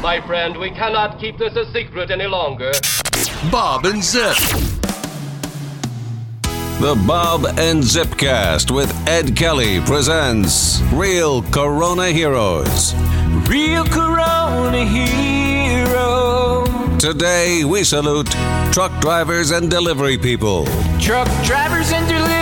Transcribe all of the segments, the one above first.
My friend, we cannot keep this a secret any longer. Bob and Zip. The Bob and Zipcast with Ed Kelly presents Real Corona Heroes. Real Corona Hero. Today we salute truck drivers and delivery people. Truck drivers and delivery people.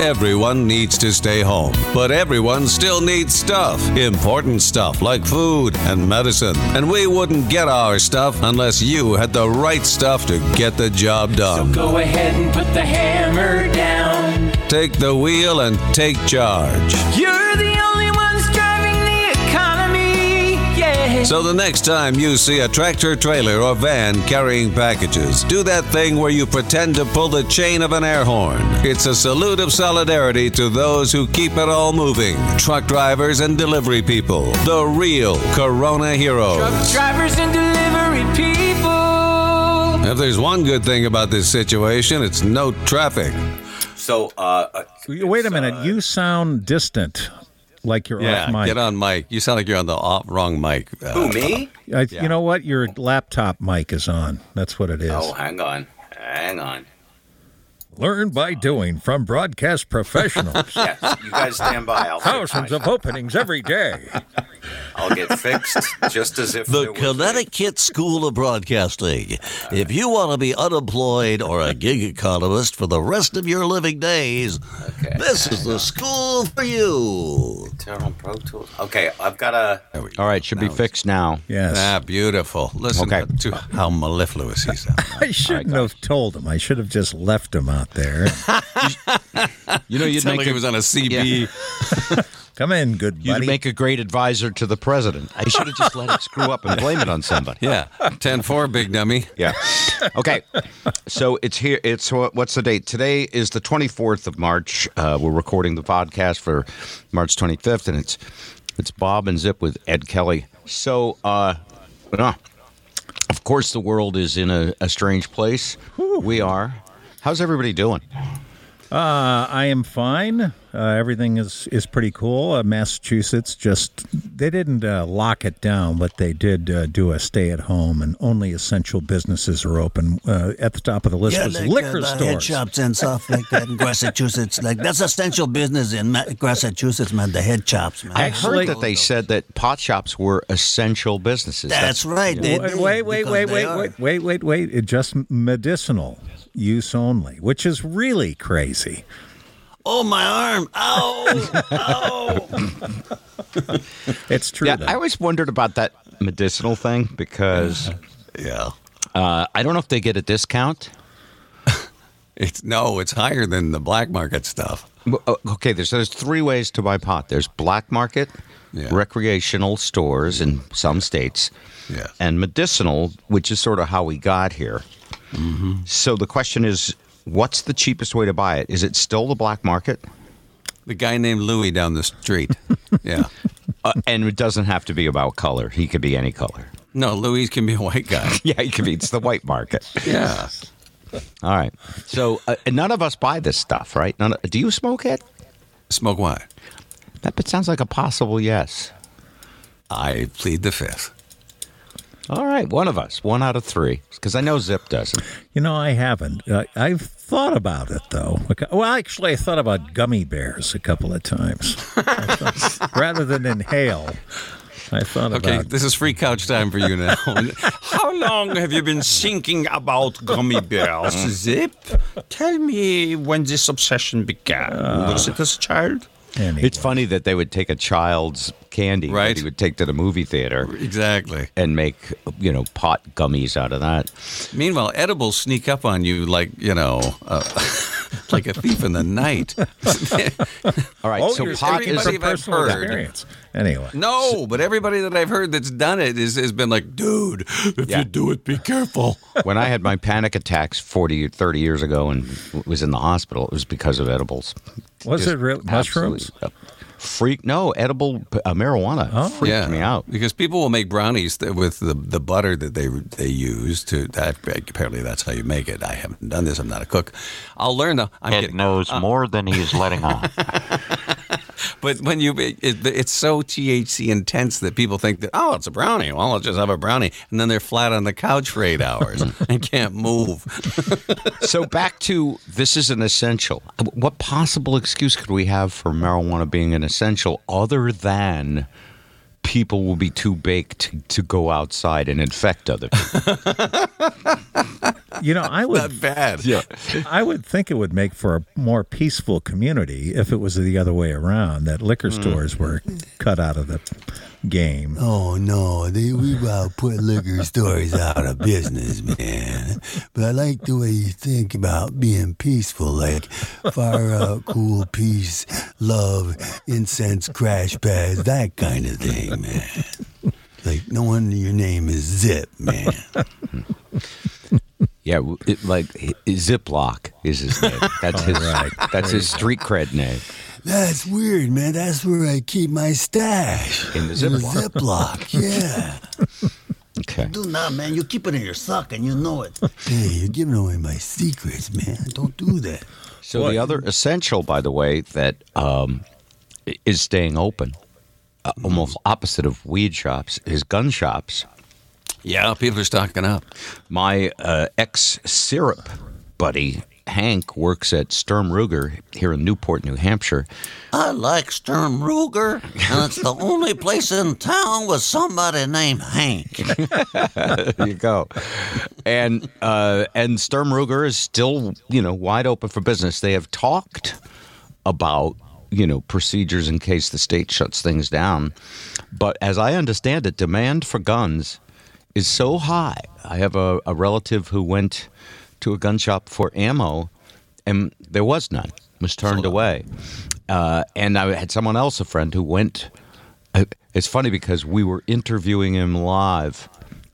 Everyone needs to stay home, but everyone still needs stuff. Important stuff like food and medicine. And we wouldn't get our stuff unless you had the right stuff to get the job done. So go ahead and put the hammer down. Take the wheel and take charge. You're So the next time you see a tractor trailer or van carrying packages, do that thing where you pretend to pull the chain of an air horn. It's a salute of solidarity to those who keep it all moving. Truck drivers and delivery people. The real Corona heroes. Truck drivers and delivery people. If there's one good thing about this situation, it's no traffic. So, uh, uh, Wait a minute. you sound distant, like you're Yeah, off mic. get on mic. You sound like you're on the off, wrong mic. Uh, who me? I, You know what? Your laptop mic is on. That's what it is. Oh, hang on, hang on. Learn by doing from broadcast professionals. Yes, you guys stand by. I'll Thousands of openings every day. I'll get fixed just as if The there was Connecticut School of Broadcasting. If you want to be unemployed or a gig economist for the rest of your living days, Okay. this is the school for you. Internal Pro Tools. Okay, I've got a. All right, should be fixed now. Yes. Ah, beautiful. Listen Okay. to how mellifluous he sounds. I shouldn't have told him. I should have just left him out there. You know, you'd Sound make like a, he was on a CB. Come in, good buddy. you'd make a great advisor to the president. I should have just let it screw up and blame it on somebody. Yeah, 10-4, big dummy. Yeah. Okay. So it's here. It's what's the date? Today is the 24th of March. Uh, we're recording the podcast for March 25th, and it's it's Bob and Zip with Ed Kelly. So, uh, uh, of course, the world is in a, a strange place. We are. How's everybody doing? Uh, I am fine. Uh, everything is, is pretty cool. Uh, Massachusetts just, they didn't uh, lock it down, but they did uh, do a stay at home, and only essential businesses are open. Uh, at the top of the list Yeah, was like liquor uh, the head stores. shops and stuff like that in Massachusetts. Like that's essential business in Massachusetts, man. The head shops, man. I Actually- heard that they said that pot shops were essential businesses. That's right. They Wait, did, wait, wait, because wait, they wait, wait, wait, wait, wait. It just medicinal use only, which is really crazy. Oh, my arm! Ow! Ow! It's true. Yeah, though. I always wondered about that medicinal thing because Yeah. uh, I don't know if they get a discount. It's no, it's higher than the black market stuff. Uh, Okay, there's there's three ways to buy pot. There's black market, Yeah. recreational stores in some states, Yes. and medicinal, which is sort of how we got here. Mm-hmm. So the question is, what's the cheapest way to buy it? Is it still the black market? The guy named Louis down the street. yeah. Uh, and it doesn't have to be about color. He could be any color. No, Louis can be a white guy. Yeah, he could be. It's the white market. Yeah. All right. So uh, none of us buy this stuff, right? None. Do you smoke it? Smoke what? That but sounds like a possible yes. I plead the fifth. All right, one of us, one out of three, because I know Zip doesn't. You know, I haven't. Uh, I've thought about it though. Well, actually, I thought about gummy bears a couple of times, thought- rather than inhale. I thought Okay, about. this is free couch time for you now. How long have you been thinking about gummy bears, Zip? Tell me when this obsession began. Uh, Was it as a child? Anyway. It's funny that they would take a child's candy Right. that he would take to the movie theater Exactly. and make, you know, pot gummies out of that. Meanwhile, edibles sneak up on you like, you know, uh, like a thief in the night. All right, Oh, so pot is a Everybody personal heard. experience. Anyway, No, but everybody that I've heard that's done it is, has been like, dude, if Yeah. you do it, be careful. when I had my panic attacks 40 or 30 years ago and was in the hospital, it was because of edibles. was Just it real mushrooms? uh, Freak? No, edible uh, marijuana Oh. freaked yeah, me out. because people will make brownies th- with the, the butter that they they use to. That, apparently, that's how you make it. I haven't done this. I'm not a cook. I'll learn though. I'm Ed kidding. knows more than he's letting on. but when you, it, it's so THC intense that people think that oh, it's a brownie. Well, I'll just have a brownie, and then they're flat on the couch for eight hours and can't move. so back to this is an essential. What possible excuse could we have for marijuana being an essential other than people will be too baked to go outside and infect other people? You know, I would Not bad. yeah. I would think it would make for a more peaceful community if it was the other way around, that liquor mm. stores were cut out of the game. Oh no, they we about put liquor stores out of business, man. But I like the way you think about being peaceful, like fire out, cool, peace, love, incense, crash pads, that kind of thing, man. Like no wonder your name is Zip, man. Yeah, it, like h- Ziploc is his name. That's his. That's his street cred name. That's weird, man. That's where I keep my stash. In the Ziploc. Ziploc, yeah. Okay. Do not, man. You keep it in your sock and you know it. Hey, you're giving away my secrets, man. Don't do that. So the other essential, by the way, that um, is staying open, uh, almost opposite of weed shops, is gun shops. Yeah, people are stocking up. My uh, ex syrup buddy Hank works at Sturm Ruger here in Newport, New Hampshire. I like Sturm Ruger, and it's the only place in town with somebody named Hank. there you go. And uh, and Sturm Ruger is still you know wide open for business. They have talked about you know procedures in case the state shuts things down, but as I understand it, demand for guns is so high. I have a, a relative who went to a gun shop for ammo, and there was none. Was turned away. Uh, and I had someone else, a friend, who went. uh, It's funny because we were interviewing him live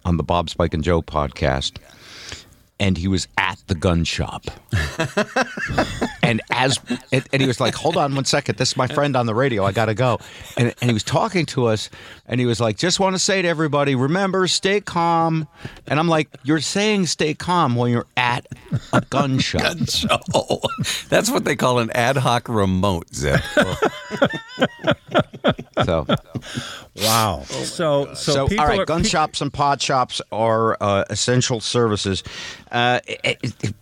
on the Bob Spike and Joe podcast, and he was at the gun shop. and as and, and he was like, "Hold on one second, this is my friend on the radio. I gotta go." And and he was talking to us, and he was like, "Just want to say to everybody, remember, stay calm." And I'm like, "You're saying stay calm when you're at a gun shop." So that's what they call an ad hoc remote, Zip. So, Wow. so, so, so, all right, are, gun pe- shops and pod shops are uh, essential services. Uh, it- it-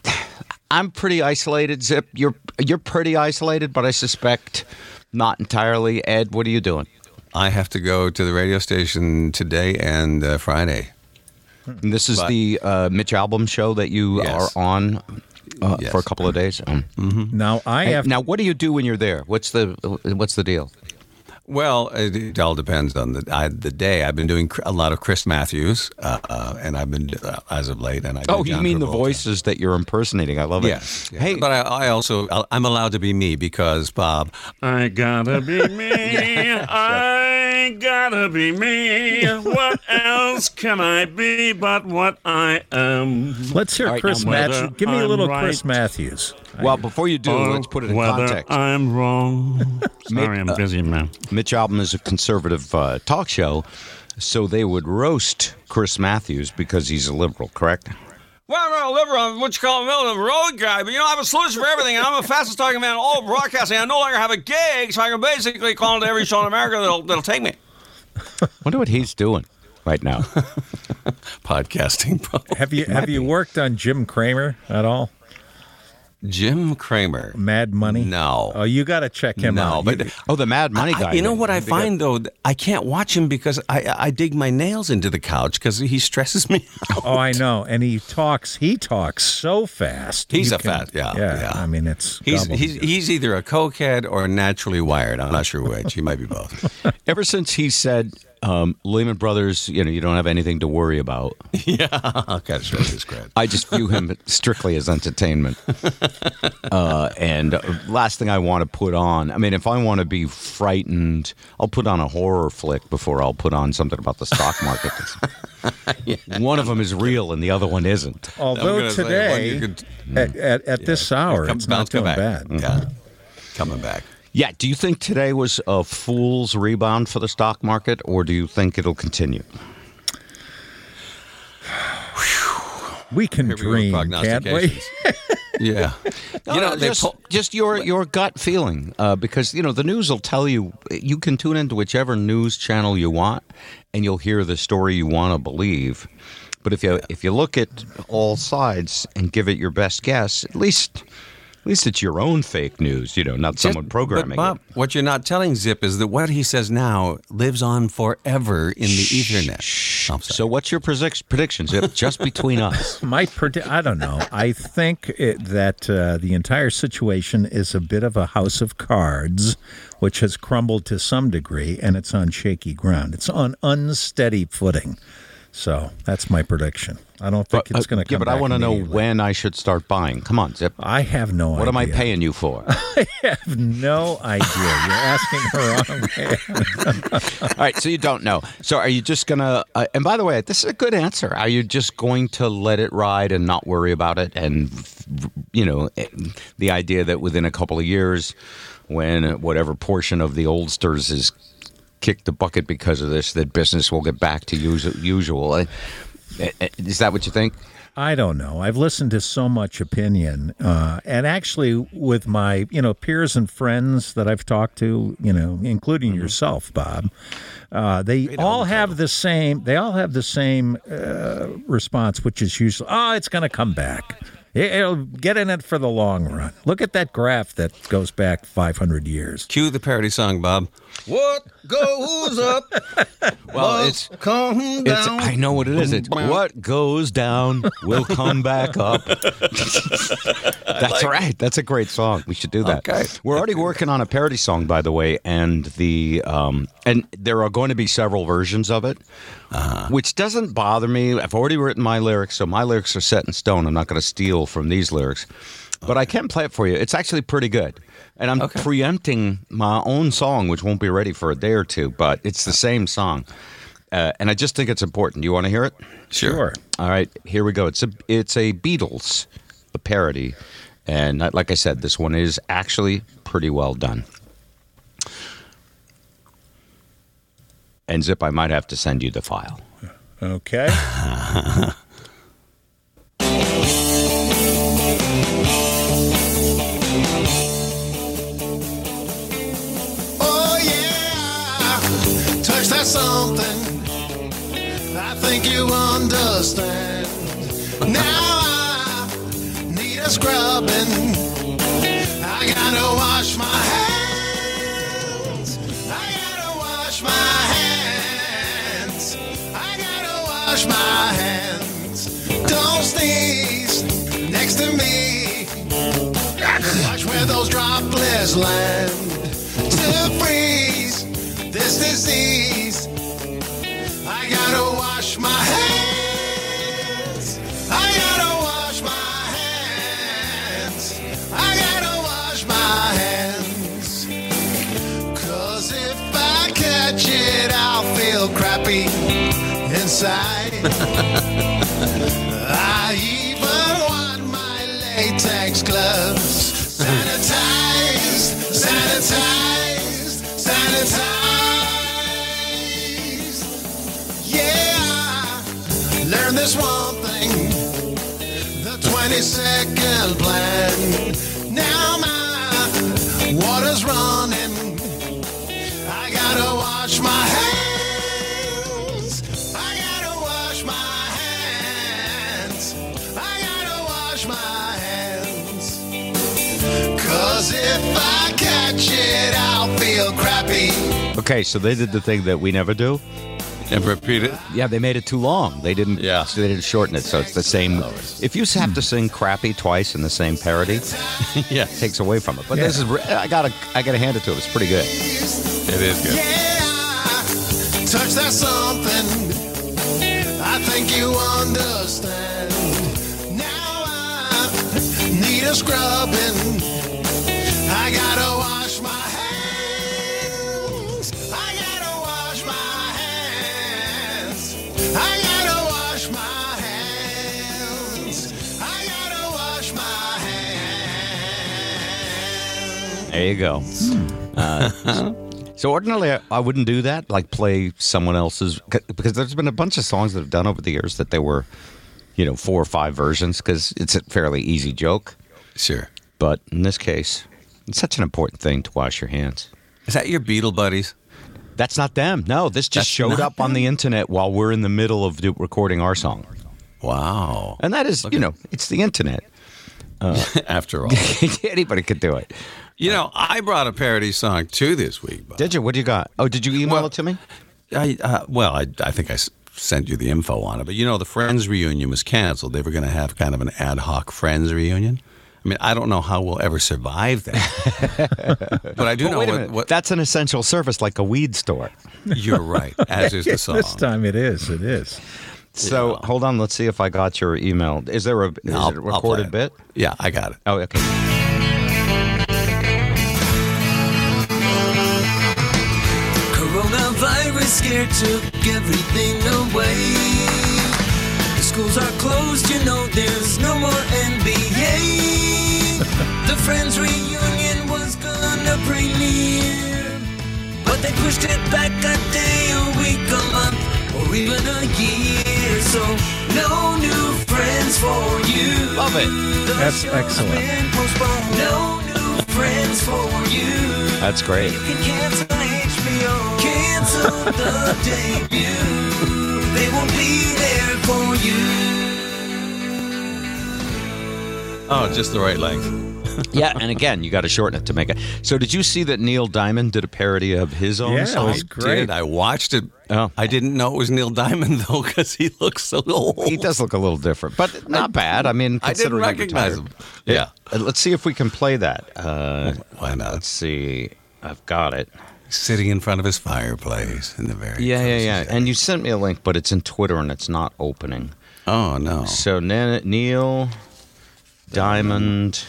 I'm pretty isolated, Zip. You're you're pretty isolated, but I suspect not entirely. Ed, what are you doing? I have to go to the radio station today and uh, Friday. And this is But- the uh, Mitch Albom show that you Yes. are on uh, Yes. for a couple of days. Um, Now I hey, have now, what do you do when you're there? What's the what's the deal? Well, it, it all depends on the I, the day. I've been doing a lot of Chris Matthews, uh, uh, and I've been uh, as of late. And I do Oh, you John mean the voices that you're impersonating? I love it. Yes. Hey, but I, I also I'm allowed to be me because Bob. I gotta be me. I gotta be me. What else can I be but what I am? let's hear All right, Chris Matthews. Give me a I'm little right Chris Matthews. Well, before you do, or let's put it in whether context. I'm wrong. Sorry, I'm busy, man. Mitch Albom is a conservative uh, talk show, so they would roast Chris Matthews because he's a liberal, correct? Well, I'm a liberal, I'm what you call a middle of the road guy, but you know, I have a solution for everything, and I'm the fastest talking man in all of broadcasting. I no longer have a gig, so I can basically call into every show in America that'll, that'll take me. Wonder what he's doing right now. podcasting. Have you have you worked on Jim Cramer at all? Jim Cramer. Mad Money? No. Oh, you got to check him no, out. but oh, the Mad Money I- guy. you know what I find though? I can't watch him because I I dig my nails into the couch because he stresses me. out. oh, I know. And he talks. He talks so fast. He's You a fat- yeah, yeah. yeah. I mean, it's He's he's he's either a cokehead or naturally wired. I'm not sure which. He might be both. Ever since he said um, Lehman Brothers, you know, you don't have anything to worry about. yeah, I'll kind of stretch his cred. I just view him strictly as entertainment. Uh, and uh, last thing I want to put on, I mean, if I want to be frightened, I'll put on a horror flick before I'll put on something about the stock market. One of them is real and the other one isn't. Although gonna say, today, could- at, at, at this hour, Come- it's not bounce, come doing back. bad. Yeah, coming back. Yeah. Do you think today was a fool's rebound for the stock market, or do you think it'll continue? We can Here we dream, can't we? Yeah. No, you know, no, just, pull- just your your gut feeling, uh, because you know the news will tell you. You can tune into whichever news channel you want, and you'll hear the story you want to believe. But if you if you look at all sides and give it your best guess, at least at least it's your own fake news. You know, not someone Just- programming But Bob, what you're not telling Zip is that what he says now lives on forever in the Ethernet. Oh. So, what's your predict- prediction, Zip? Just between us. My predi- I don't know. I think it, that uh, the entire situation is a bit of a house of cards, which has crumbled to some degree, and it's on shaky ground. It's on unsteady footing. So that's my prediction. I don't think But, it's uh, going to come yeah, but I want to know when I should start buying. Come on, Zip. I have no idea. What am I paying you for? I have no idea. You're asking the wrong man. All right, so you don't know. So are you just gonna? Uh, and by the way, this is a good answer. Are you just going to let it ride and not worry about it? And you know, eh, the idea that within a couple of years, when whatever portion of the oldsters is kicked the bucket because of this, that business will get back to us- usual. Is that what you think? I don't know. I've listened to so much opinion, uh, and actually, with my you know peers and friends that I've talked to, you know, including yourself, Bob, uh, they all have the same. They all have the same uh, response, which is usually, "Oh, it's going to come back. It'll get in it for the long run." Look at that graph that goes back 500 years. Cue the parody song, Bob. What goes up? Well, it's come It's, I know what it is. It's what goes down will come back up. That's right. That's a great song. We should do that. Okay. We're already working on a parody song, by the way, and the um, and there are going to be several versions of it, which doesn't bother me. I've already written my lyrics, so my lyrics are set in stone. I'm not going to steal from these lyrics, but I can play it for you. It's actually pretty good. And I'm preempting my own song, which won't be ready for a day or two, but it's the same song. Uh, and I just think it's important. You want to hear it? Sure. All right, here we go. It's a it's a Beatles a parody, and like I said, this one is actually pretty well done. And Zip, I might have to send you the file. Okay. touch that something. I think you understand. Now I need a scrubbing. I gotta wash my hands. I gotta wash my hands. I gotta wash my hands. Don't sneeze next to me. Watch where those droplets land to freeze this disease. I gotta wash my hands. I gotta wash my hands. I gotta wash my hands. Cause if I catch it, I'll feel crappy inside. I even want my latex gloves this one thing the 20 second plan. Now my water's running. I gotta wash my hands. I gotta wash my hands. I gotta wash my hands. Cause if I catch it, I'll feel crappy. Okay, so they did the thing that we never do. And repeat it. Yeah, they made it too long. They didn't. Yeah. so they didn't shorten it, so it's the same. Oh, if you have to sing "crappy" twice in the same parody, Yeah. it takes away from it. But this is I gotta. I gotta hand it to him. It's pretty good. It is good. Yeah, touch that something. I think you understand. Now I need a scrubbing. I gotta wash There you go. Uh, so ordinarily, I, I wouldn't do that. Like play someone else's because there's been a bunch of songs that I've done over the years that they were, you know, four or five versions because it's a fairly easy joke. Sure. But in this case, it's such an important thing to wash your hands. Is that your Beatle buddies? That's not them. No, this just That's showed up on the internet while we're in the middle of recording our song. Wow. And that is, you know, it's the internet. After all. Anybody could do it. You know, I brought a parody song too this week. Bob. Did you? What do you got? Oh, did you email Well- it to me? I uh, well, I, I think I s- sent you the info on it, but you know, the Friends reunion was canceled. They were going to have kind of an ad hoc Friends reunion. I mean, I don't know how we'll ever survive that, but I do But know wait a what, what. That's an essential service like a weed store. You're right, as is the song. This time it is. It is. So hold on, let's see if I got your email. Is there a, is it a recorded bit? Yeah, I got it. Oh, okay. Coronavirus scare took everything away. The schools are closed, you know there's no more NBA. the Friends reunion was gonna bring premiere, but they pushed it back a day, a week, a month, or even a year. So no new friends for you. Love it. The That's excellent. No new friends for you. That's great. The debut. They won't be there for you. Oh, just the right length. yeah, and again, you got to shorten it to make it. So, did you see that Neil Diamond did a parody of his own Yeah, it song? was great. Did I watched it? Oh. I didn't know it was Neil Diamond though, because he looks so old. He does look a little different, but not bad. I mean, I didn't considering he recognize him. Yeah. Uh, Let's see if we can play that. Uh, Why not? let's see. I've got it. Sitting in front of his fireplace in the very Yeah, yeah, yeah. cozy And you sent me a link, but it's in Twitter and it's not opening. Oh no. So Nan- Neil Diamond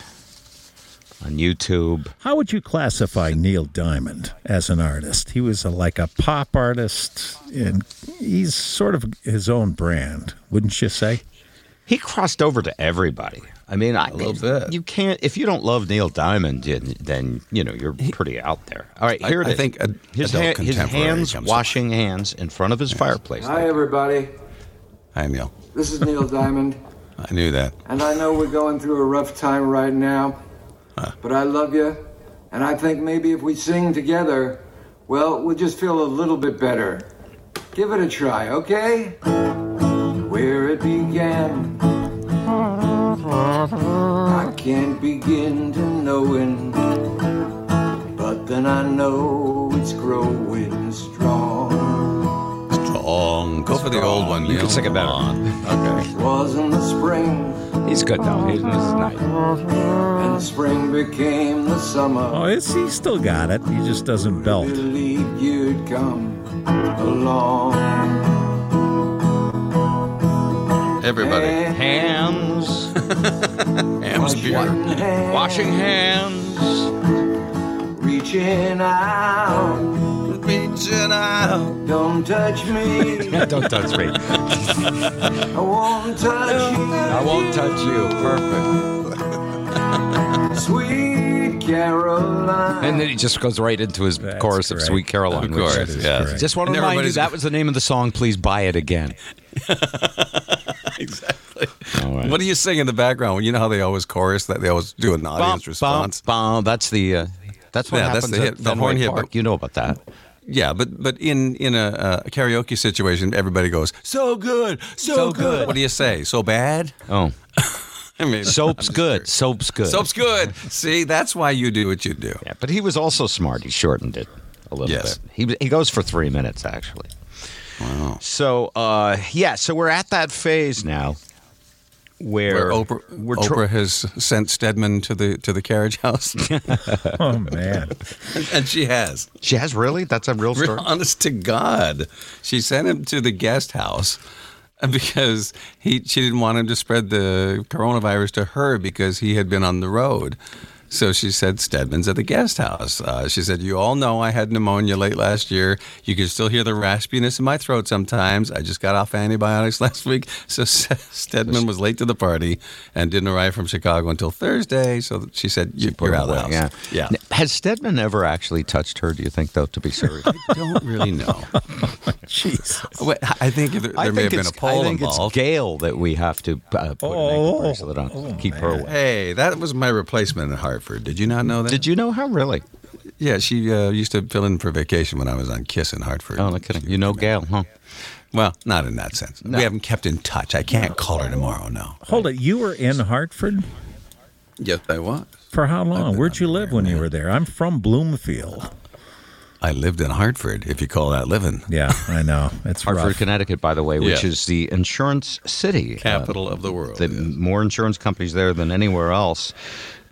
on YouTube. How would you classify Neil Diamond as an artist? He was a, like a pop artist, and he's sort of his own brand, wouldn't you say? He crossed over to everybody. I mean, I, A little bit. You can't if you don't love Neil Diamond, then- then you know you're pretty out there. All right, I- here it I is. think ad- his, adult ha- his contemporary hands comes to washing hands in front of his fireplace. Hi, everybody. I know. This is Neil Diamond, I knew that. and I know we're going through a rough time right now, but I love you, and I think maybe if we sing together, well, we'll just feel a little bit better. Give it a try, okay? Where it began, I can't begin to knowing, but then I know it's growing strong. Strong. Go for the old one. You Neil. can sing it better. Come on. Okay, Was in the spring, he's good though. He's, this is nice. and spring became the summer. Oh, it's, he still got it. He just doesn't belt. believed you'd come along. Everybody. Hands, Ham's beard. hands, washing hands. reaching out. Reaching out. Don't touch me. Don't touch me. I won't touch you. I won't touch you. Perfect. Sweet Caroline. And then he just goes right into his That's chorus of. Sweet Caroline. Of course, That is yes. correct. Just want to And remind you that was the name of the song. Please buy it again. exactly. All right. What do you sing in the background? You know how they always chorus that they always do an audience response. Bum, bum. That's the. Uh, that's what Yeah, that's the hit- the horn hit, Park. but- You know about that. Yeah, but but in in a, uh karaoke situation, everybody goes so good, so, good. What do you say? So bad? Oh, I mean, soap's good. Soap's good. Soap's good. See, that's why you do what you do. Yeah, but he was also smart. He shortened it a little Yes. bit. He he goes for three minutes actually. Wow. So uh, yeah, so we're at that phase now where, Where Oprah, we're tr- Oprah has sent Stedman to the to the carriage house, Oh man, and she has. She has really. That's a real Real story. honest to God, she sent him to the guest house because he she didn't want him to spread the coronavirus to her because he had been on the road. So she said Stedman's at the guest house. Uh, she said, You all know I had pneumonia late last year. You can still hear the raspiness in my throat sometimes. I just got off antibiotics last week. So Stedman was late to the party and didn't arrive from Chicago until Thursday. So she said, you, Put You're out of the house. Yeah. Yeah. N- Has Stedman ever actually touched her? Do you think, though? To be serious, I don't really know. Jesus. Wait, I think there, I may think have been it's, a poll I think involved. it's Gayle that we have to uh, put an ankle bracelet on. oh, Keep her away. Hey, that was my replacement at in Hartford. Did you not know that? Did you know her really? Yeah, she uh, used to fill in for vacation when I was on Kiss in Hartford. Oh, no kidding. You know Gayle, huh? Well, not in that sense. No. We haven't kept in touch. I can't call her tomorrow. No. Hold it. You were in Hartford Yes, I was. for how long? Where'd you live there, when you were there? I'm from Bloomfield. I lived in Hartford, if you call that living. Yeah, I know. It's Hartford, rough. Connecticut, by the way, which Yeah. is the insurance city. Capital of the world. the more insurance companies there than anywhere else,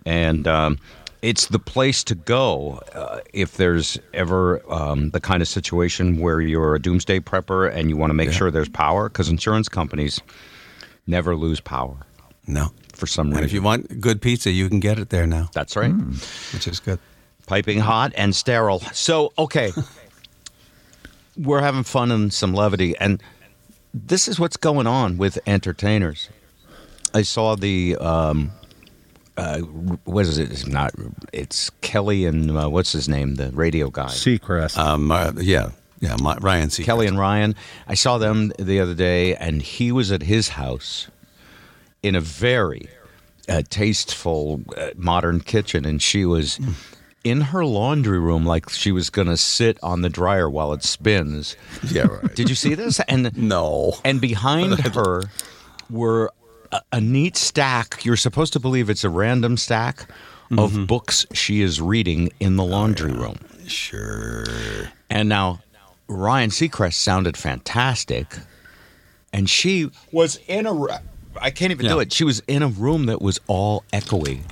and um, it's the place to go uh, if there's ever um, the kind of situation where you're a doomsday prepper and you want to make sure there's power, because insurance companies never lose power No. for some And reason. if you want good pizza, you can get it there now, That's right. which is good. Piping hot and sterile. So, okay. We're having fun and some levity. And this is what's going on with entertainers. I saw the, um, uh, what is it? It's not, it's Kelly and uh, what's his name? The radio guy. Seacrest. Um, uh, yeah, yeah. My, Ryan C. Kelly and Ryan. I saw them the other day, and he was at his house in a very uh, tasteful uh, modern kitchen, and she was in her laundry room like she was going to sit on the dryer while it spins. Yeah, right. Did you see this? And no. and behind her were a, a neat stack. You're supposed to believe it's a random stack of mm-hmm. books she is reading in the oh, laundry room. Sure. And now Ryan Seacrest sounded fantastic, and she was in a. I can't even do it. She was in a room that was all echoey.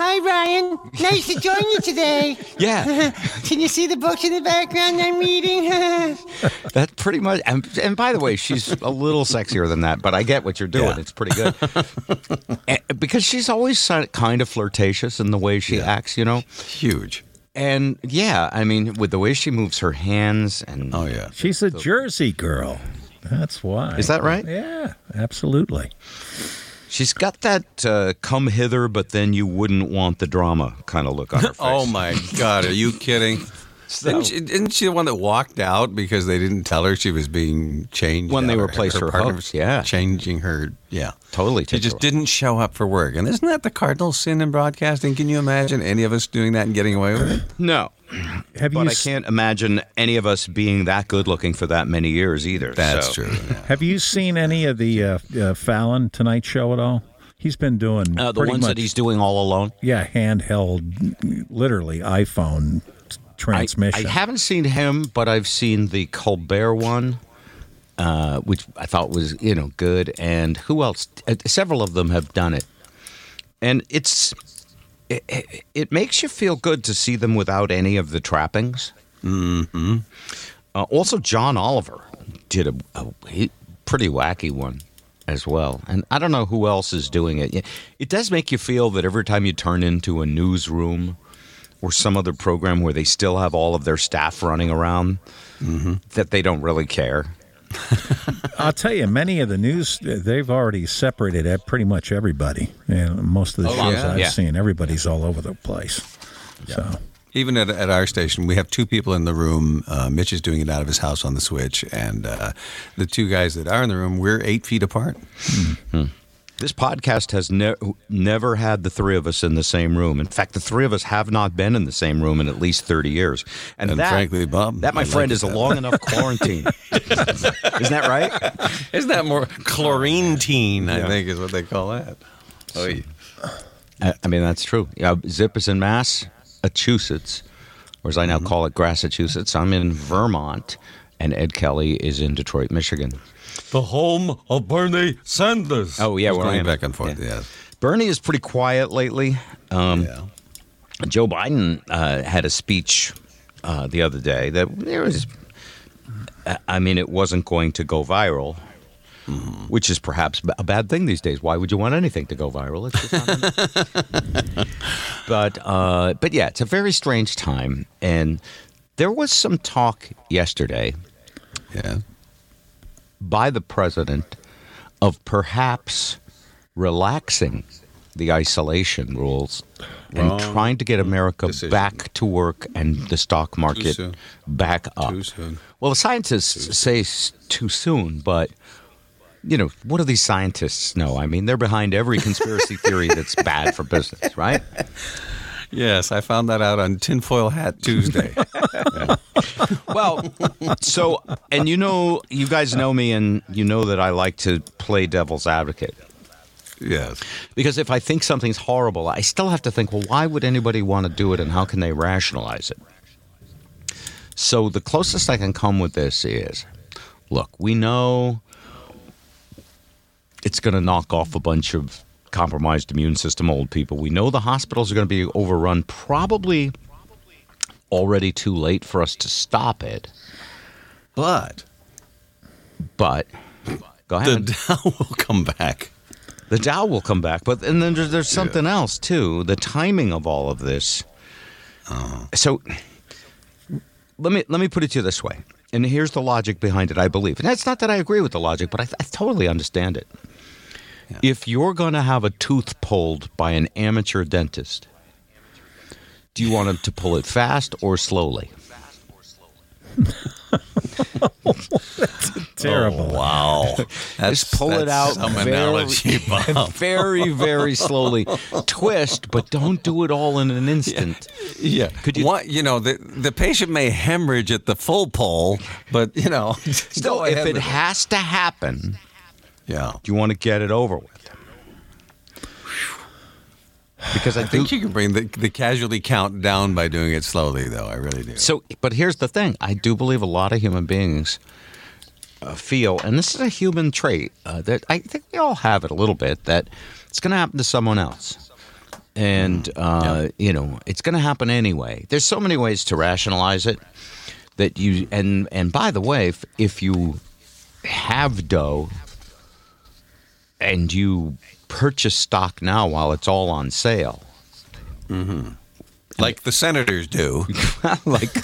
Hi, Ryan. Nice to join you today. Yeah, Can you see the books in the background I'm reading? that's pretty much. And, and by the way, she's a little sexier than that, but I get what you're doing. Yeah. It's pretty good. And- because she's always kind of flirtatious in the way she acts, you know. Huge. And yeah, I mean, with the way she moves her hands, and Oh, yeah. She's a Jersey girl. That's why. Is that right? Yeah, absolutely. She's got that uh, "come hither, but then you wouldn't want the drama" kind of look on her face. Oh, my God. Are you kidding? Didn't she, isn't she the one that walked out because they didn't tell her she was being changed When they out, or replaced her partner host, was yeah. changing her. Yeah, Totally She just her didn't show up for work, and isn't that the cardinal sin in broadcasting? Can you imagine any of us doing that and getting away with it? No, Have but you I s- can't imagine any of us being that good looking for that many years either. That's so- true. yeah. have you seen any of the uh, uh, Fallon Tonight Show at all? He's been doing Uh, the pretty ones much, that he's doing all alone. yeah, handheld, literally iPhone t- I, transmission. I haven't seen him, but I've seen the Colbert one, uh, which I thought was you know good. And who else? Uh, several of them have done it, and it's it, it, it makes you feel good to see them without any of the trappings. Mm-hmm. Uh, also, John Oliver did a, a he, pretty wacky one as well, and I don't know who else is doing it. It does make you feel that every time you turn into a newsroom or some other program where they still have all of their staff running around, that they don't really care. I'll tell you, many of the news they've already separated at pretty much everybody. And most of the Oh, shows yeah? I've Yeah. seen, everybody's all over the place. So Even at, at our station, we have two people in the room. Uh, Mitch is doing it out of his house on the switch, and uh, the two guys that are in the room, we're eight feet apart. This podcast has ne- never had the three of us in the same room. In fact, the three of us have not been in the same room in at least 30 years. And, And that, frankly, Bob, that, my I friend, like is it a long enough quarantine. Isn't that right? Isn't that more chlorine I think is what they call that. Oh, yeah. I, I mean, that's true. Yeah, Zip is in Massachusetts, or as I now mm-hmm. call it, Massachusetts. I'm in Vermont, and Ed Kelly is in Detroit, Michigan. The home of Bernie Sanders. Oh, yeah, we're going back and forth. Yeah. Yes. Bernie is pretty quiet lately. Um, Yeah. Joe Biden uh, had a speech uh, the other day that there was, I mean, it wasn't going to go viral, which is perhaps a bad thing these days. Why would you want anything to go viral? It's just but uh, but yeah, it's a very strange time, and there was some talk yesterday, yeah, by the president of perhaps relaxing the isolation rules and Wrong trying to get America decision. back to work and the stock market back up. Too soon. Well, the scientists say too soon, but you know, what do these scientists know? I mean, they're behind every conspiracy theory that's bad for business, right? Yes, I found that out on Tinfoil Hat Tuesday. Well, so and you know, you guys know me, and you know that I like to play devil's advocate. Yes. Because if I think something's horrible, I still have to think, well, why would anybody want to do it, and how can they rationalize it? So the closest I can come with this is, look, we know it's going to knock off a bunch of compromised immune system old people. We know the hospitals are going to be overrun, probably already too late for us to stop it. But But go ahead. the Dow will come back. The Dow will come back, but and then there's, there's something else too. The timing of all of this. Uh-huh. So let me let me put it to you this way, and here's the logic behind it. I believe, and it's not that I agree with the logic, but I, I totally understand it. If you're going to have a tooth pulled by an amateur dentist, do you want him to pull it fast or slowly? That's terrible. Oh, wow. Just pull it out some very, analogy, Bob. very, very slowly. Twist, but don't do it all in an instant. Yeah. Could you? What, you know, the the patient may hemorrhage at the full pull, but you know, Still, if it has to happen, yeah, do you want to get it over with? Because I, I think you can bring the the casualty count down by doing it slowly, though. I really do. So, but here's the thing: I do believe a lot of human beings uh, feel, and this is a human trait uh, that I think we all have it a little bit, that it's going to happen to someone else, and uh, you know it's going to happen anyway. There's so many ways to rationalize it that you and and by the way, if, if you have dough and you purchase stock now while it's all on sale. Mm-hmm. Like the senators do. like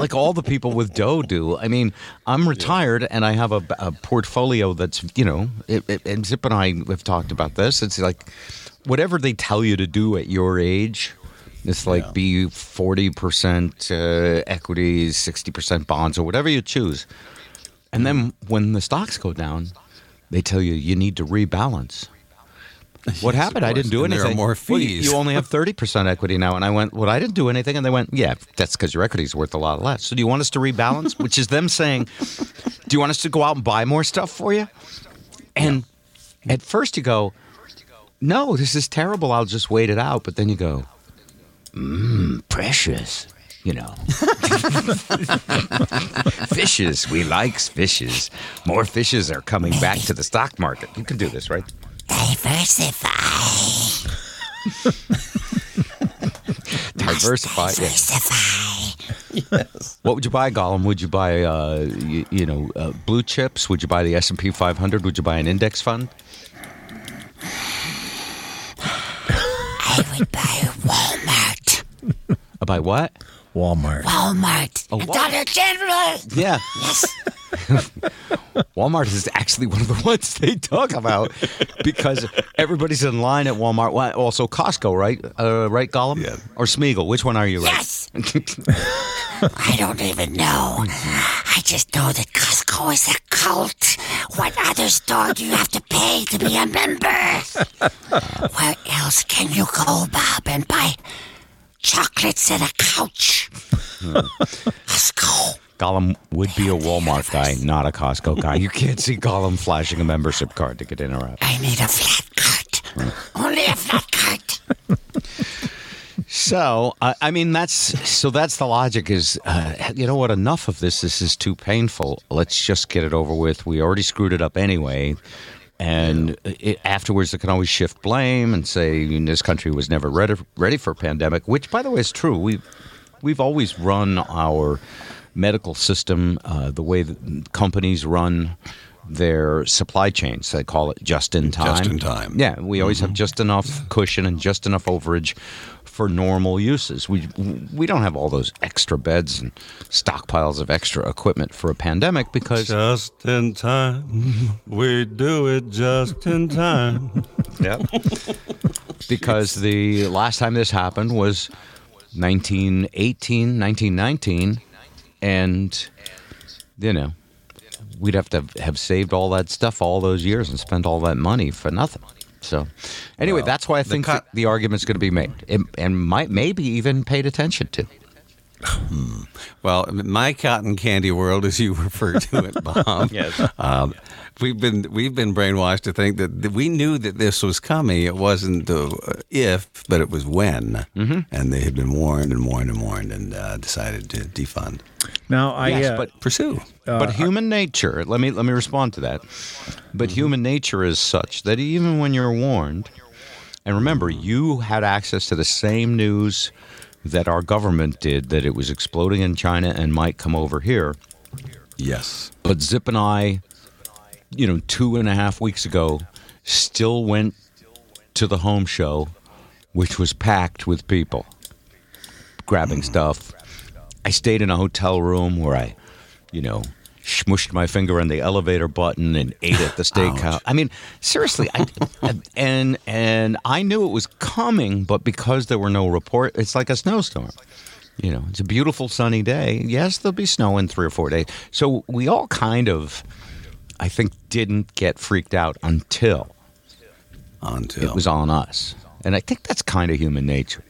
like all the people with dough do. I mean, I'm retired and I have a, a portfolio that's, you know, it, it, and Zip and I have talked about this. It's like whatever they tell you to do at your age. It's like be 40% uh, equities, 60% bonds, or whatever you choose. And then when the stocks go down, they tell you you need to rebalance. What Yes, happened? I didn't do. And there are anything. more Well, you- fees. you only have 30% equity now. And I went, Well, I didn't do anything. And they went, Yeah, that's because your equity is worth a lot less. So do you want us to rebalance? Which is them saying, Do you want us to go out and buy more stuff for you? And at first you go, No, this is terrible. I'll just wait it out. But then you go, Mmm, precious. You know, fishes. We likes fishes. More fishes are coming back to the stock market. You can do this, right? Diversify. Diversify. Yes. What would you buy, Gollum? Would you buy, uh, you, you know, uh, blue chips? Would you buy the S and P 500? Would you buy an index fund? I would buy Walmart. Uh, buy what? Walmart. Walmart. A what? Dollar General. Yeah. Yes. Walmart is actually one of the ones they talk about because everybody's in line at Walmart. Also, Costco, right? Uh, right, Gollum? Yeah. Or Smeagol? Which one are you? right? Yes. I don't even know. I just know that Costco is a cult. What other store do you have to pay to be a member? Where else can you go, Bob, and buy chocolates and a couch? Costco. Gollum would be a Walmart guy, not a Costco guy. You can't see Gollum flashing a membership card to get in or out. I need a flat cut. Only a flat cut. So, I I mean, that's so. That's the logic. Is uh, you know what? Enough of this. This is too painful. Let's just get it over with. We already screwed it up anyway, and it, afterwards, they can always shift blame and say this country was never ready ready for a pandemic. Which, by the way, is true. We've, we've always run our medical system uh, the way that companies run their supply chains. They call it just in time. Just in time. Yeah, we always have mm-hmm. just enough cushion and just enough overage for normal uses. We we don't have all those extra beds and stockpiles of extra equipment for a pandemic because Just in time. We do it just in time. Yep. because the last time this happened was 1918, 1919, and you know we'd have to have saved all that stuff all those years and spent all that money for nothing. So, anyway, Well, that's why I the think co- the argument's going to be made, and, and might maybe even paid attention to. Well, my cotton candy world, as you refer to it, Bob. Yes. Um, we've been we've been brainwashed to think that, that we knew that this was coming. It wasn't the if, but it was when. Mm-hmm. And they had been warned and warned and warned, and uh, decided to defund. Now I Yes, uh, but Pursue. but human nature. Let me let me respond to that. But human nature is such that even when you're warned, and remember, you had access to the same news that our government did that it was exploding in China and might come over here. Yes. But Zip and I, you know, two and a half weeks ago, still went to the home show, which was packed with people grabbing stuff. I stayed in a hotel room where I, you know, smushed my finger on the elevator button and ate at the steakhouse. I mean, seriously, I, and and I knew it was coming, but because there were no report, it's like a snowstorm. You know, it's a beautiful sunny day. Yes, there'll be snow in three or four days. So we all kind of, I think, didn't get freaked out until Until it was on us, and I think that's kind of human nature.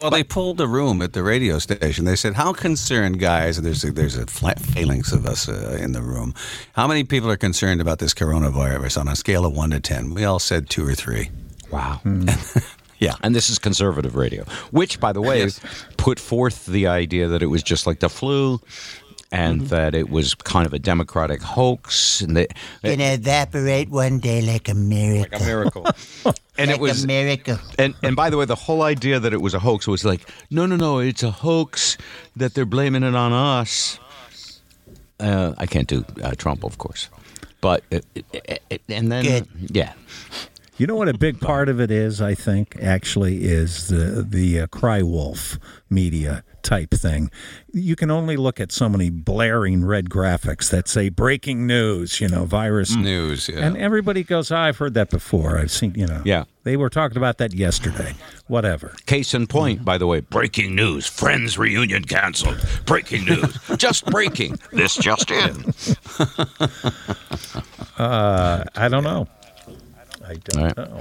Well, they pulled a room at the radio station. They said, "How concerned, guys?" There's a, there's a flat phalanx of us uh, in the room. How many people are concerned about this coronavirus on a scale of one to ten? We all said two or three. Wow. Yeah. And this is conservative radio, which, by the way, Yes. put forth the idea that it was just like the flu and that it was kind of a democratic hoax. And that, Gonna evaporate one day like a miracle. like a miracle. and like it was a miracle. and and by the way, the whole idea that it was a hoax was like, no, no, no, it's a hoax that they're blaming it on us. Uh, I can't do uh, Trump, of course, but and then Good. yeah, You know what a big part of it is, I think, actually, is the the uh, cry wolf media type thing. You can only look at so many blaring red graphics that say breaking news, you know, virus News, yeah. And everybody goes, oh, I've heard that before. I've seen, you know. Yeah. They were talking about that yesterday. Whatever. Case in point, by the way, breaking news: Friends reunion canceled. Breaking news, just breaking. This just in. Uh, I don't know. I don't All right. know.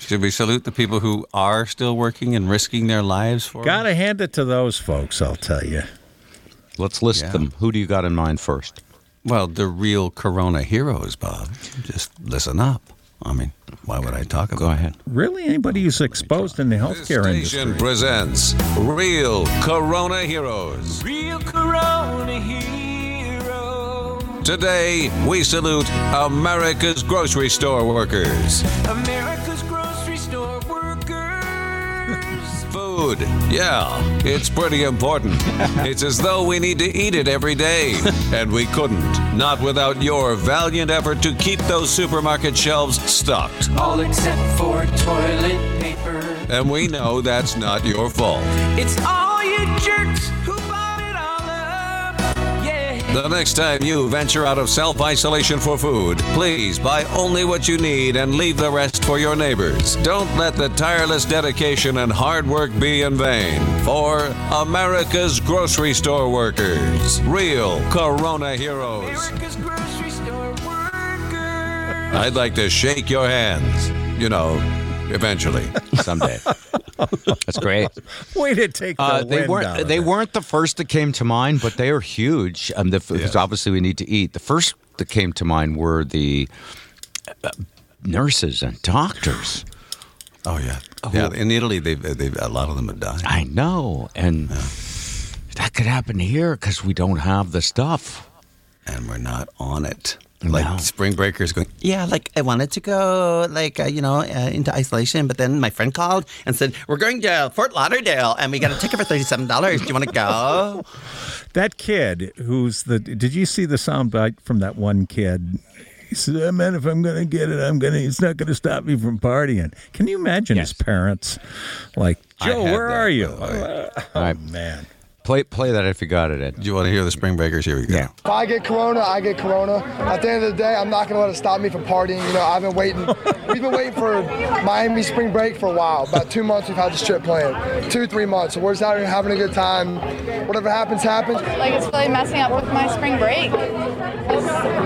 Should we salute the people who are still working and risking their lives for? Got to hand it to those folks, I'll tell you. Let's list Yeah. them. Who do you got in mind first? Well, the real Corona heroes, Bob. Just listen up. I mean, why would I talk about? Go ahead. Really, anybody who's exposed in the healthcare Station industry. presents Real Corona Heroes. Real Corona hero. Today, we salute America's grocery store workers. America's grocery store workers. Food, yeah, it's pretty important. it's as though we need to eat it every day. And we couldn't, not without your valiant effort to keep those supermarket shelves stocked. All except for toilet paper. And we know that's not your fault. It's all you jerks The next time you venture out of self isolation for food, please buy only what you need and leave the rest for your neighbors. Don't let the tireless dedication and hard work be in vain. For America's grocery store workers, real Corona heroes. America's grocery store workers. I'd like to shake your hands, you know, eventually. Someday. That's great. Way to take the Uh, they wind weren't. of They it. weren't the first that came to mind, but they are huge. Um, the, because obviously we need to eat. The first that came to mind were the uh, nurses and doctors. Oh yeah, yeah. In Italy, they've, they've a lot of them have died. I know, and that could happen here because we don't have the stuff. and we're not on it. Like spring breakers going, yeah, like I wanted to go, like, uh, you know, uh, into isolation, but then my friend called and said, we're going to Fort Lauderdale and we got a ticket for $37. Do you want to go? That kid who's the. Did you see the soundbite from that one kid? He said, "Oh, "Man, if I'm going to get it, I'm going to. It's not going to stop me from partying." Can you imagine his parents? Like, Joe, where that, are you? All right. man. Play play that if you got it, Ed. Do you want to hear the spring breakers? Here we go. Yeah. If I get corona, I get corona. At the end of the day, I'm not gonna let it stop me from partying. You know, I've been waiting. We've been waiting for Miami spring break for a while. About two months we've had this trip planned. Two, three months. So we're just out here having a good time. Whatever happens, happens. Like it's really messing up with my spring break.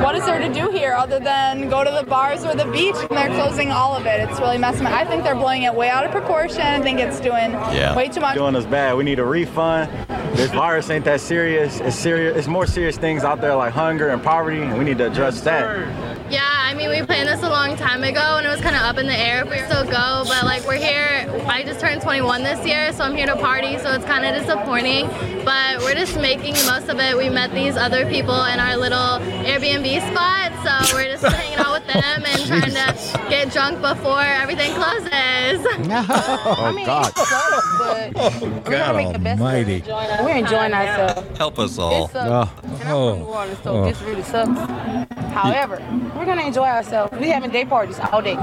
What is there to do here other than go to the bars or the beach? And they're closing all of it. It's really messing. Up. I think they're blowing it way out of proportion. I think it's doing way too much. Doing us bad. We need a refund. This virus ain't that serious. It's serious. It's more serious things out there like hunger and poverty, and we need to address that. Yeah, I mean, we planned this a long time ago and it was kind of up in the air if we still go, but like we're here. I just turned 21 this year, so I'm here to party, so it's kind of disappointing, but we're just making the most of it. We met these other people in our little Airbnb spot, so we're just hanging out with them and trying to get drunk before everything closes. Oh, God. Oh, God Almighty. We're enjoying ourselves. Help us all. It's, uh, Oh, New Orleans, so oh. this really sucks. However, we're gonna enjoy ourselves. We having day parties all day.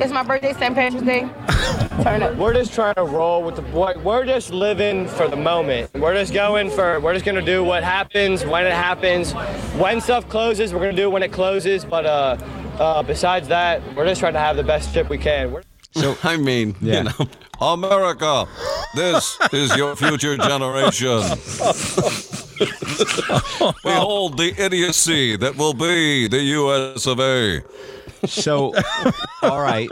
It's my birthday, St. Patrick's Day. Turn up. We're just trying to roll with the boy. We're just living for the moment. We're just going for. We're just gonna do what happens when it happens. When stuff closes, we're gonna do it when it closes. But uh, uh, besides that, we're just trying to have the best trip we can. We're- So I mean, Yeah. you know, America, this is your future generation. Behold the idiocy that will be the U.S. of A. So, all right,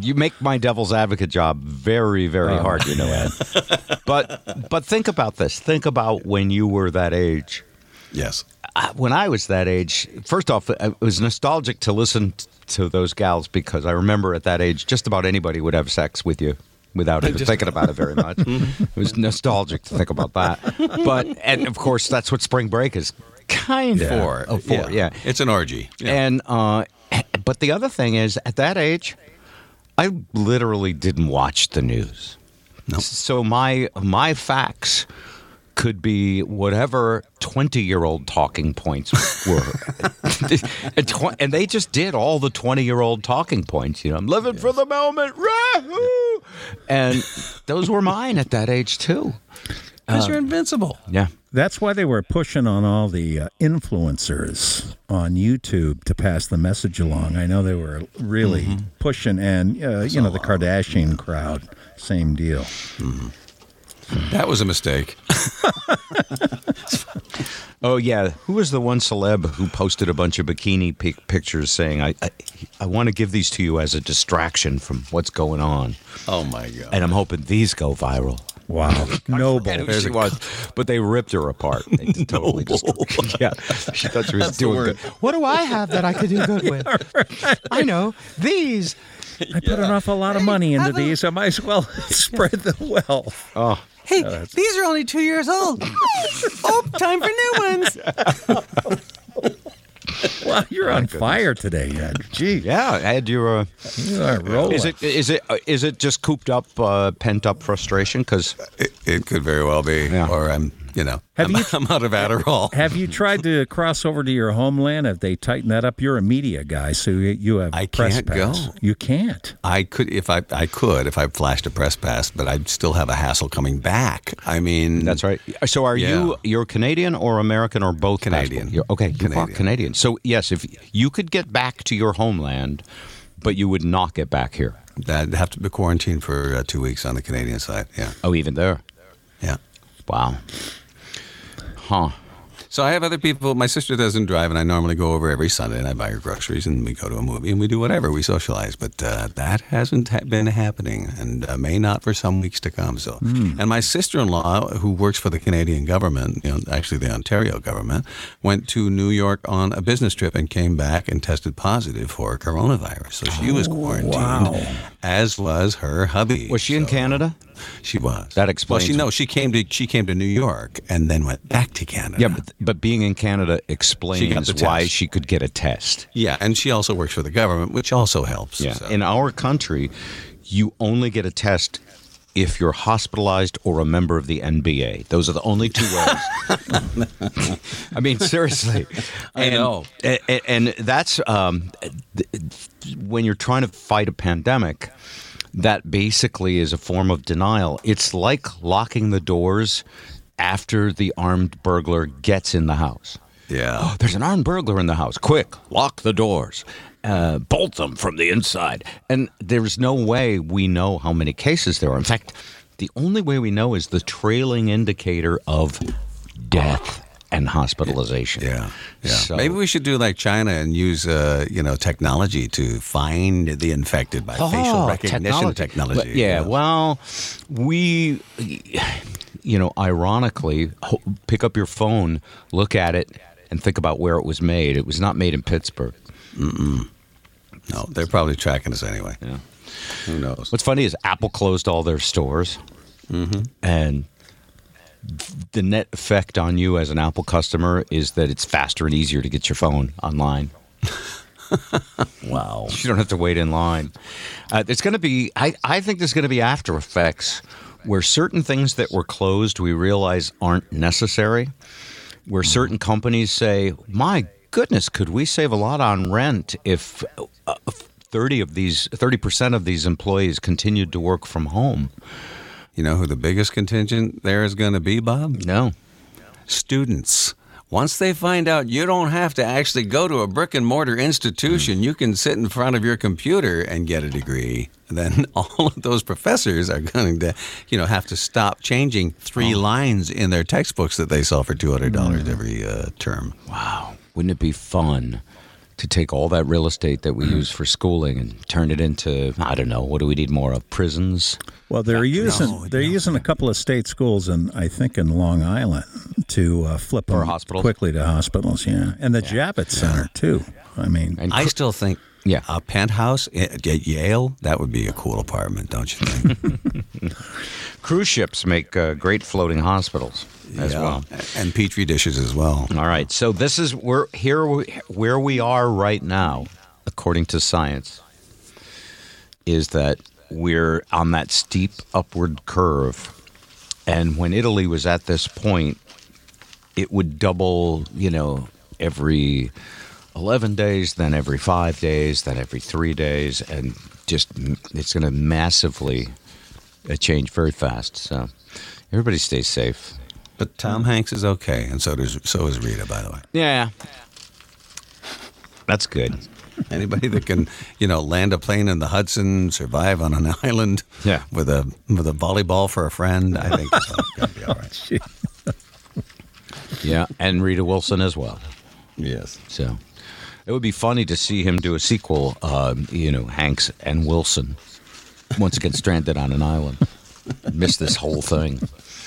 you make my devil's advocate job very, very Oh. hard, you know, Ed. But but think about this. Think about when you were that age. Yes. Uh, When I was that age, first off, it was nostalgic to listen to those gals because I remember at that age, just about anybody would have sex with you without even Just- thinking about it very much. it was nostalgic to think about that. But and of course, that's what spring break is kind of For. of for. Yeah. It's an orgy. Yeah. And uh, but the other thing is, at that age, I literally didn't watch the news. So my my facts could be whatever twenty year old talking points were, and, tw- and they just did all the twenty year old talking points. You know, I'm living for the moment, Rahoo! and those were mine at that age too. Because you're invincible. Yeah. That's why they were pushing on all the uh, influencers on YouTube to pass the message along. I know they were really Mm-hmm. pushing, and uh, you know the Kardashian crowd, same deal. That was a mistake. Oh yeah, who was the one celeb who posted a bunch of bikini pic- pictures saying, "I, I, I want to give these to you as a distraction from what's going on." Oh my god! And I'm hoping these go viral. Wow, noble. forget who There's she was, but they ripped her apart. They just totally just, yeah, she thought she was That's doing good. What do I have that I could do good with? I know these. I put an awful lot of money into these. I might as well spread the wealth. Oh, Hey, these are only two years old. oh, time for new ones. Wow, you're on fire today, Ed. Gee, yeah, Ed, you're. Uh, you are rolling. is it is it uh, is it just cooped up, uh, pent up frustration? Because it, it could very well be, or I'm, you know, Have I'm, you- I'm out of Adderall. Have you tried to cross over to your homeland? Have they tightened that up? You're a media guy, so you, you have I press can't pass. go. You can't. I could if I I could if I flashed a press pass, but I'd still have a hassle coming back. I mean, That's right. So are Yeah. you you're Canadian or American or both? Canadian. passport? You're, okay, you are Canadian. Canadian. So yes, if you could get back to your homeland, but you would not get back here. I'd have to be quarantined for uh, two weeks on the Canadian side. Yeah. Oh, even there. Yeah. Wow. Huh. So I have other people. My sister doesn't drive, and I normally go over every Sunday and I buy her groceries, and we go to a movie, and we do whatever. We socialize, but uh, that hasn't ha- been happening, and uh, may not for some weeks to come. So, Hmm. and my sister-in-law, who works for the Canadian government, you know, actually the Ontario government, went to New York on a business trip and came back and tested positive for coronavirus. So she was quarantined, wow. as was her hubby. Was she in Canada? She was. That Well, explains. she no, she came to she came to New York and then went back to Canada. Yeah, but, but being in Canada explains the why she could get a test. Yeah, and she also works for the government, which also helps. Yeah. so. In our country, you only get a test if you're hospitalized or a member of the NBA. Those are the only two ways. I mean, seriously. I know. And, and, and that's um, when you're trying to fight a pandemic. That basically is a form of denial. It's like locking the doors after the armed burglar gets in the house. Yeah. Oh, there's an armed burglar in the house. Quick, lock the doors. Uh, bolt them from the inside. And there's no way we know how many cases there are. In fact, the only way we know is the trailing indicator of death and hospitalization. Yeah, yeah. So- Maybe we should do like China and use, uh, you know, technology to find the infected by facial Oh, recognition technology. Well, yeah, well, we, you know, ironically, pick up your phone, look at it, and think about where it was made. It was not made in Pittsburgh. Mm-mm. No, they're probably tracking us anyway. Yeah. Who knows? What's funny is Apple closed all their stores, Mm-hmm. and the net effect on you as an Apple customer is that it's faster and easier to get your phone online. wow. You don't have to wait in line. Uh, there's going to be, I, I think there's going to be after effects where certain things that were closed we realize aren't necessary. Where certain companies say, my goodness, could we save a lot on rent if uh, 30 of these, 30% of these employees continued to work from home? You know who the biggest contingent there is going to be, Bob? No. Students. Once they find out you don't have to actually go to a brick and mortar institution, you can sit in front of your computer and get a degree. Then all of those professors are going to, you know, have to stop changing three lines in their textbooks that they sell for two hundred dollars every uh, term. Wow. Wouldn't it be fun to take all that real estate that we use for schooling and turn it into, I don't know, what do we need more of? Prisons? Well, they're using they're using a couple of state schools, and I think in Long Island to uh, flip them hospitals? quickly to hospitals. Yeah, and the Javits Center too. I mean, and I still think, yeah, a penthouse at at Yale that would be a cool apartment, don't you think? Cruise ships make uh, great floating hospitals as Yeah. well. and petri dishes as well. All right. So this is we're here where we are right now, according to science, is that we're on that steep upward curve. And when Italy was at this point, it would double, you know, every 11 days, then every five days, then every three days. And just it's going to massively uh, change very fast. So everybody stay safe. But Tom Hanks is okay, and so does so is Rita, by the way. Yeah. That's good. Anybody that can, you know, land a plane in the Hudson, survive on an island, Yeah. with a with a volleyball for a friend, I think it's going to be all right. Yeah, and Rita Wilson as well. Yes. So it would be funny to see him do a sequel, um, you know, Hanks and Wilson, once again stranded on an island. Miss this whole thing.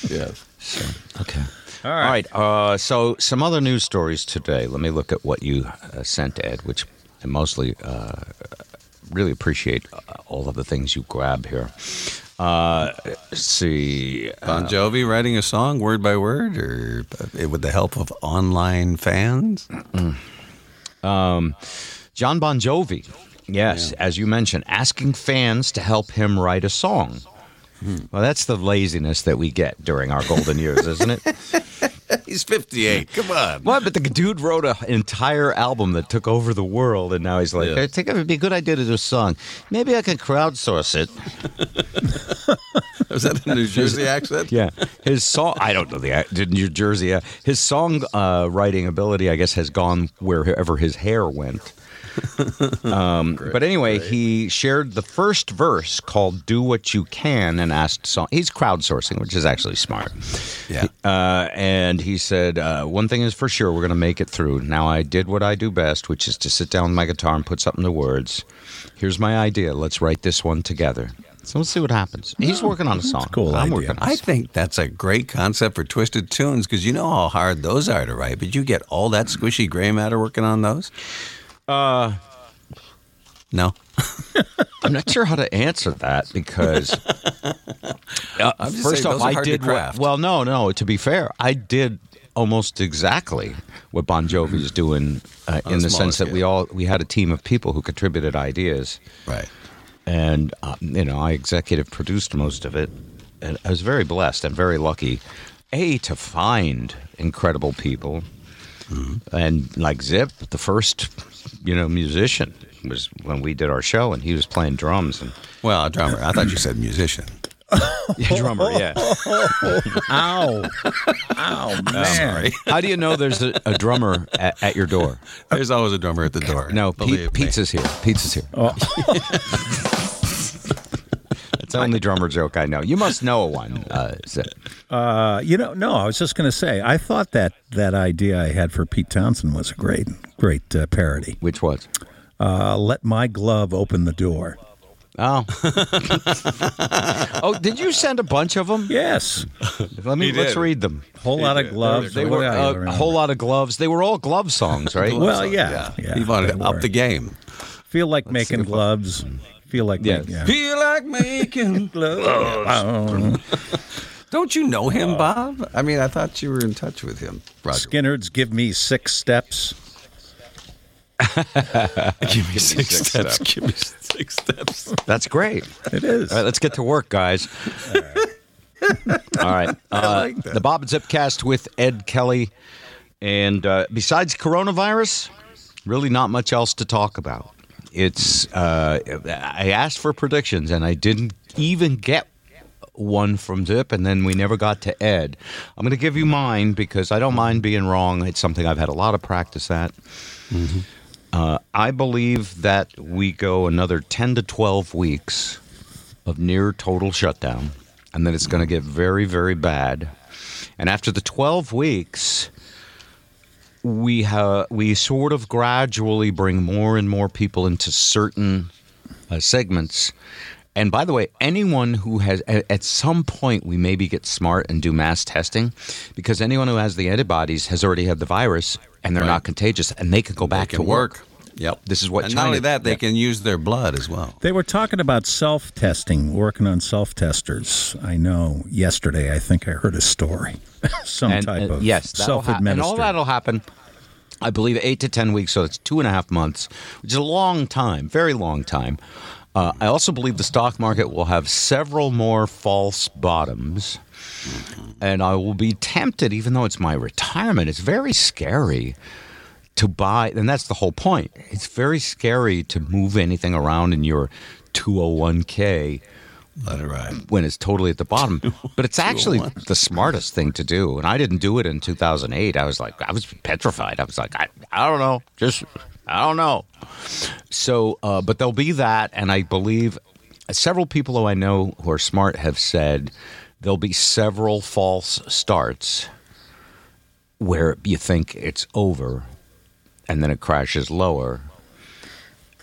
Yes. So, okay. All right. uh, so, some other news stories today. Let me look at what you uh, sent, Ed, which I mostly uh, really appreciate uh, all of the things you grab here. Uh, see. Bon Jovi writing a song word by word, or uh, with the help of online fans. Um, John Bon Jovi, yes, as you mentioned, asking fans to help him write a song. Well, that's the laziness that we get during our golden years, isn't it? He's 58. Come on. What? But the dude wrote an entire album that took over the world, and now he's like, Yeah. I think it would be a good idea to do a song. Maybe I can crowdsource it. Was that a New Jersey accent? Yeah, his song. I don't know the New Jersey. uh, His song uh, writing ability, I guess, has gone wherever his hair went. um, but anyway, he shared the first verse called "Do What You Can" and asked song. He's crowdsourcing, which is actually smart. Yeah. Uh, and he said, uh, "One thing is for sure, we're going to make it through." Now, I did what I do best, which is to sit down with my guitar and put something to words. Here's my idea. Let's write this one together. So let's see what happens. He's working on a song. cool I'm idea. working on a I think that's a great concept for twisted tunes because you know how hard those are to write. But you get all that squishy gray matter working on those. Uh, No. I'm not sure how to answer that because uh, first saying, off, I did well. No, no. To be fair, I did almost exactly what Bon Jovi is doing uh, in the sense that we all we had a team of people who contributed ideas, right? And uh, you know, I executive produced most of it, and I was very blessed and very lucky, a to find incredible people, Mm-hmm. and like Zip, the first you know musician was when we did our show, and he was playing drums and. Well, a drummer. I thought you said musician. Yeah, drummer, yeah. Ow. Ow, man. sorry. How do you know there's a, a drummer at, at your door? There's always a drummer at the door. No, believe Pete, me. pizza's here. Pizza's here. Oh. It's the only drummer joke I know. You must know a one. Uh, Zip. Uh, you know, no, I was just going to say, I thought that that idea I had for Pete Townshend was a great, great uh, parody. Which was? Uh, Let my glove open the door. Oh. oh, did you send a bunch of them? Yes. Let me let's read them. Whole lot of gloves. They were do I uh, a whole lot of gloves. They were all glove songs, right? Well, yeah, yeah. He wanted to up were. the game. Feel like making gloves. Feel like Yeah. making- yeah. Feel like making gloves. Don't you know him, Bob? I mean, I thought you were in touch with him, Roger. Skinner's give me six steps. Give me six steps. Give me six steps. That's great. It is. All right, let's get to work, guys. All right. Uh, the Bob and Zipcast with Ed Kelly. And uh, besides coronavirus, really not much else to talk about. It's, uh, I asked for predictions and I didn't even get one from Zip, and then we never got to Ed. I'm going to give you mine because I don't mind being wrong. It's something I've had a lot of practice at. Uh, I believe that we go another 10 to 12 weeks of near total shutdown, and then it's going to get very, very bad. And after the 12 weeks, we ha- we sort of gradually bring more and more people into certain uh, segments. And by the way, anyone who has at some point we maybe get smart and do mass testing because anyone who has the antibodies has already had the virus and they're Right. not contagious and they can go back can to work. work. Yep. This is what and China not only that, they yeah. can use their blood as well. They were talking about self testing, working on self testers. I know yesterday, I think I heard a story. Some And, type uh, of yes, that'll self ha- and all that'll happen. I believe eight to ten weeks, so it's two and a half months, which is a long time, very long time. Uh, I also believe the stock market will have several more false bottoms, and I will be tempted, even though it's my retirement. It's very scary to buy, and that's the whole point. It's very scary to move anything around in your 201k Let it ride. when it's totally at the bottom. But it's actually the smartest thing to do. And I didn't do it in 2008. I was like, I was petrified. I was like, I, I don't know. Just, I don't know. So, uh, but there'll be that. And I believe several people who I know who are smart have said there'll be several false starts where you think it's over and then it crashes lower.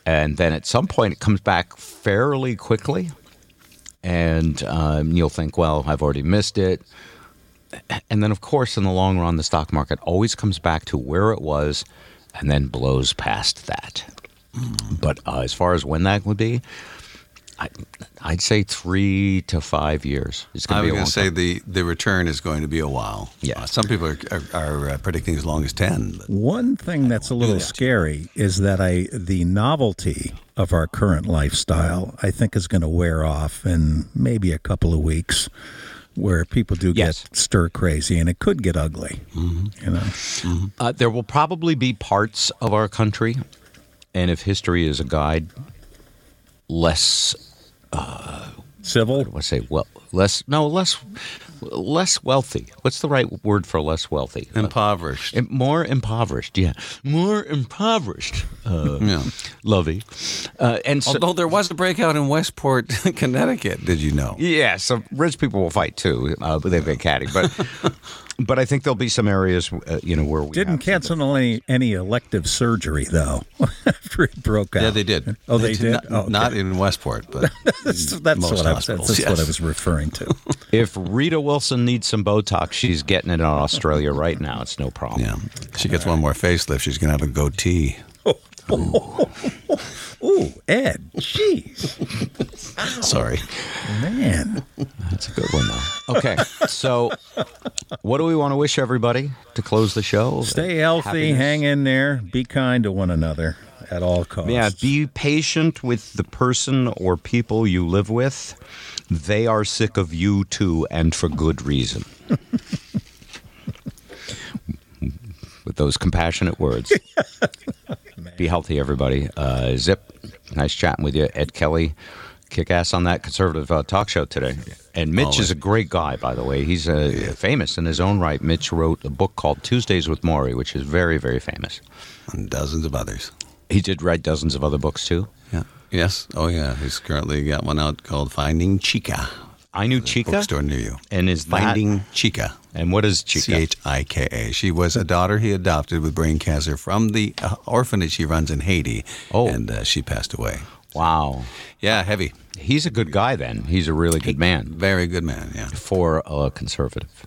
And then at some point it comes back fairly quickly and um, you'll think, well, I've already missed it. And then, of course, in the long run, the stock market always comes back to where it was and then blows past that. But uh, as far as when that would be, I, I'd say three to five years. It's I going to was be a going long to say time. the, the return is going to be a while. Yeah. Uh, some people are, are, are uh, predicting as long as 10. One thing that's a little scary is that I the novelty of our current lifestyle I think is going to wear off in maybe a couple of weeks where people do get stir crazy and it could get ugly. You know. Uh, there will probably be parts of our country, and if history is a guide, less uh, civil. What do I say? Well, less no, less less wealthy. What's the right word for less wealthy? Impoverished. Uh, more impoverished. Yeah, more impoverished. Uh, Yeah. Lovey. Uh, and so, Although there was a breakout in Westport, Connecticut, did you know? yeah, so rich people will fight too, uh, they've been catty. But but I think there'll be some areas, uh, you know, where we Didn't cancel any any elective surgery though after it broke out. Yeah, they did. Oh, they, did. Not, Oh, okay. not in Westport, but that's in that's most what I was. hospitals, That's what I was referring to. If Rita Wilson needs some Botox, she's getting it in Australia right now. It's no problem. Yeah. She gets one more facelift. She's going to have a goatee. Ooh, Ed. Jeez. Sorry. Man. That's a good one, though. Okay. So, what do we want to wish everybody to close the show? Stay healthy, Happiness? hang in there, be kind to one another at all costs. Yeah, be patient with the person or people you live with. They are sick of you too, and for good reason. with those compassionate words. be healthy, everybody. Uh, Zip, nice chatting with you. Ed Kelly, kick ass on that conservative uh, talk show today. And Mitch Always. is a great guy, by the way. He's uh, famous in his own right. Mitch wrote a book called Tuesdays with Morrie, which is very, very famous. And dozens of others. He did write dozens of other books too. Yeah. Yes. Oh, yeah. He's currently got one out called Finding Chika. I knew Chika. Bookstore near you. And is that- Finding Chika. And what is Chika? C H I K A. She was a daughter he adopted with brain cancer from the uh, orphanage he runs in Haiti. Oh. And uh, she passed away. Wow. Yeah, heavy. He's a good guy then. He's a really good man. Very good man, yeah. For a conservative.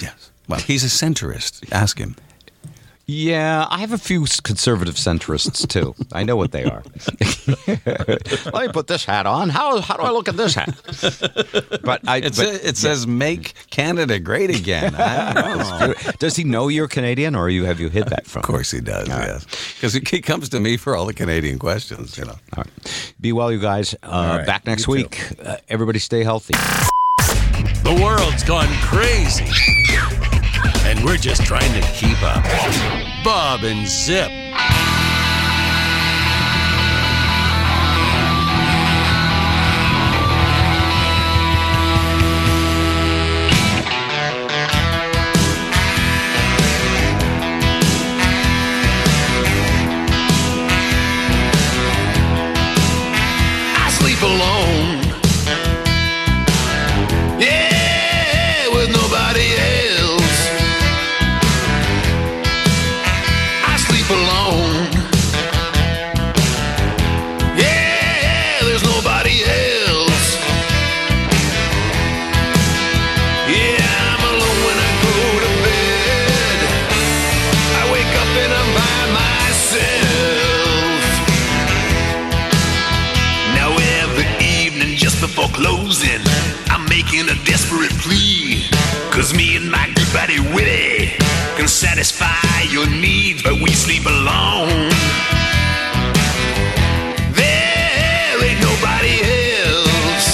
Yes. Well, he's a centrist. Ask him. Yeah, I have a few conservative centrists too. I know what they are. Let me put this hat on. How how do I look at this hat? But I It, but- sa- it says "Make Canada Great Again." I don't know. Does he know you're Canadian, or you have you hid that from? Of course he does. Yes, because he, he comes to me for all the Canadian questions. You know. All right. Be well, you guys. Uh, right. Back next You week. Uh, everybody, stay healthy. The world's gone crazy. And we're just trying to keep up. Bob and Zip. Desperate plea. Cause me and my good buddy Willie can satisfy your needs, but we sleep alone. There ain't nobody else.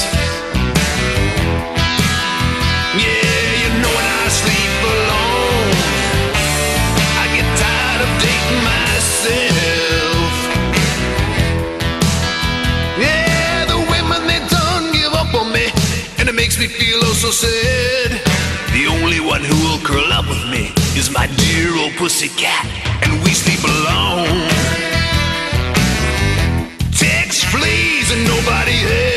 Yeah, you know when I sleep alone, I get tired of dating myself. Yeah, the women they give up on me, and it makes me feel so sad. The only one who will curl up with me is my dear old pussy cat, and we sleep alone. Text fleas and nobody else.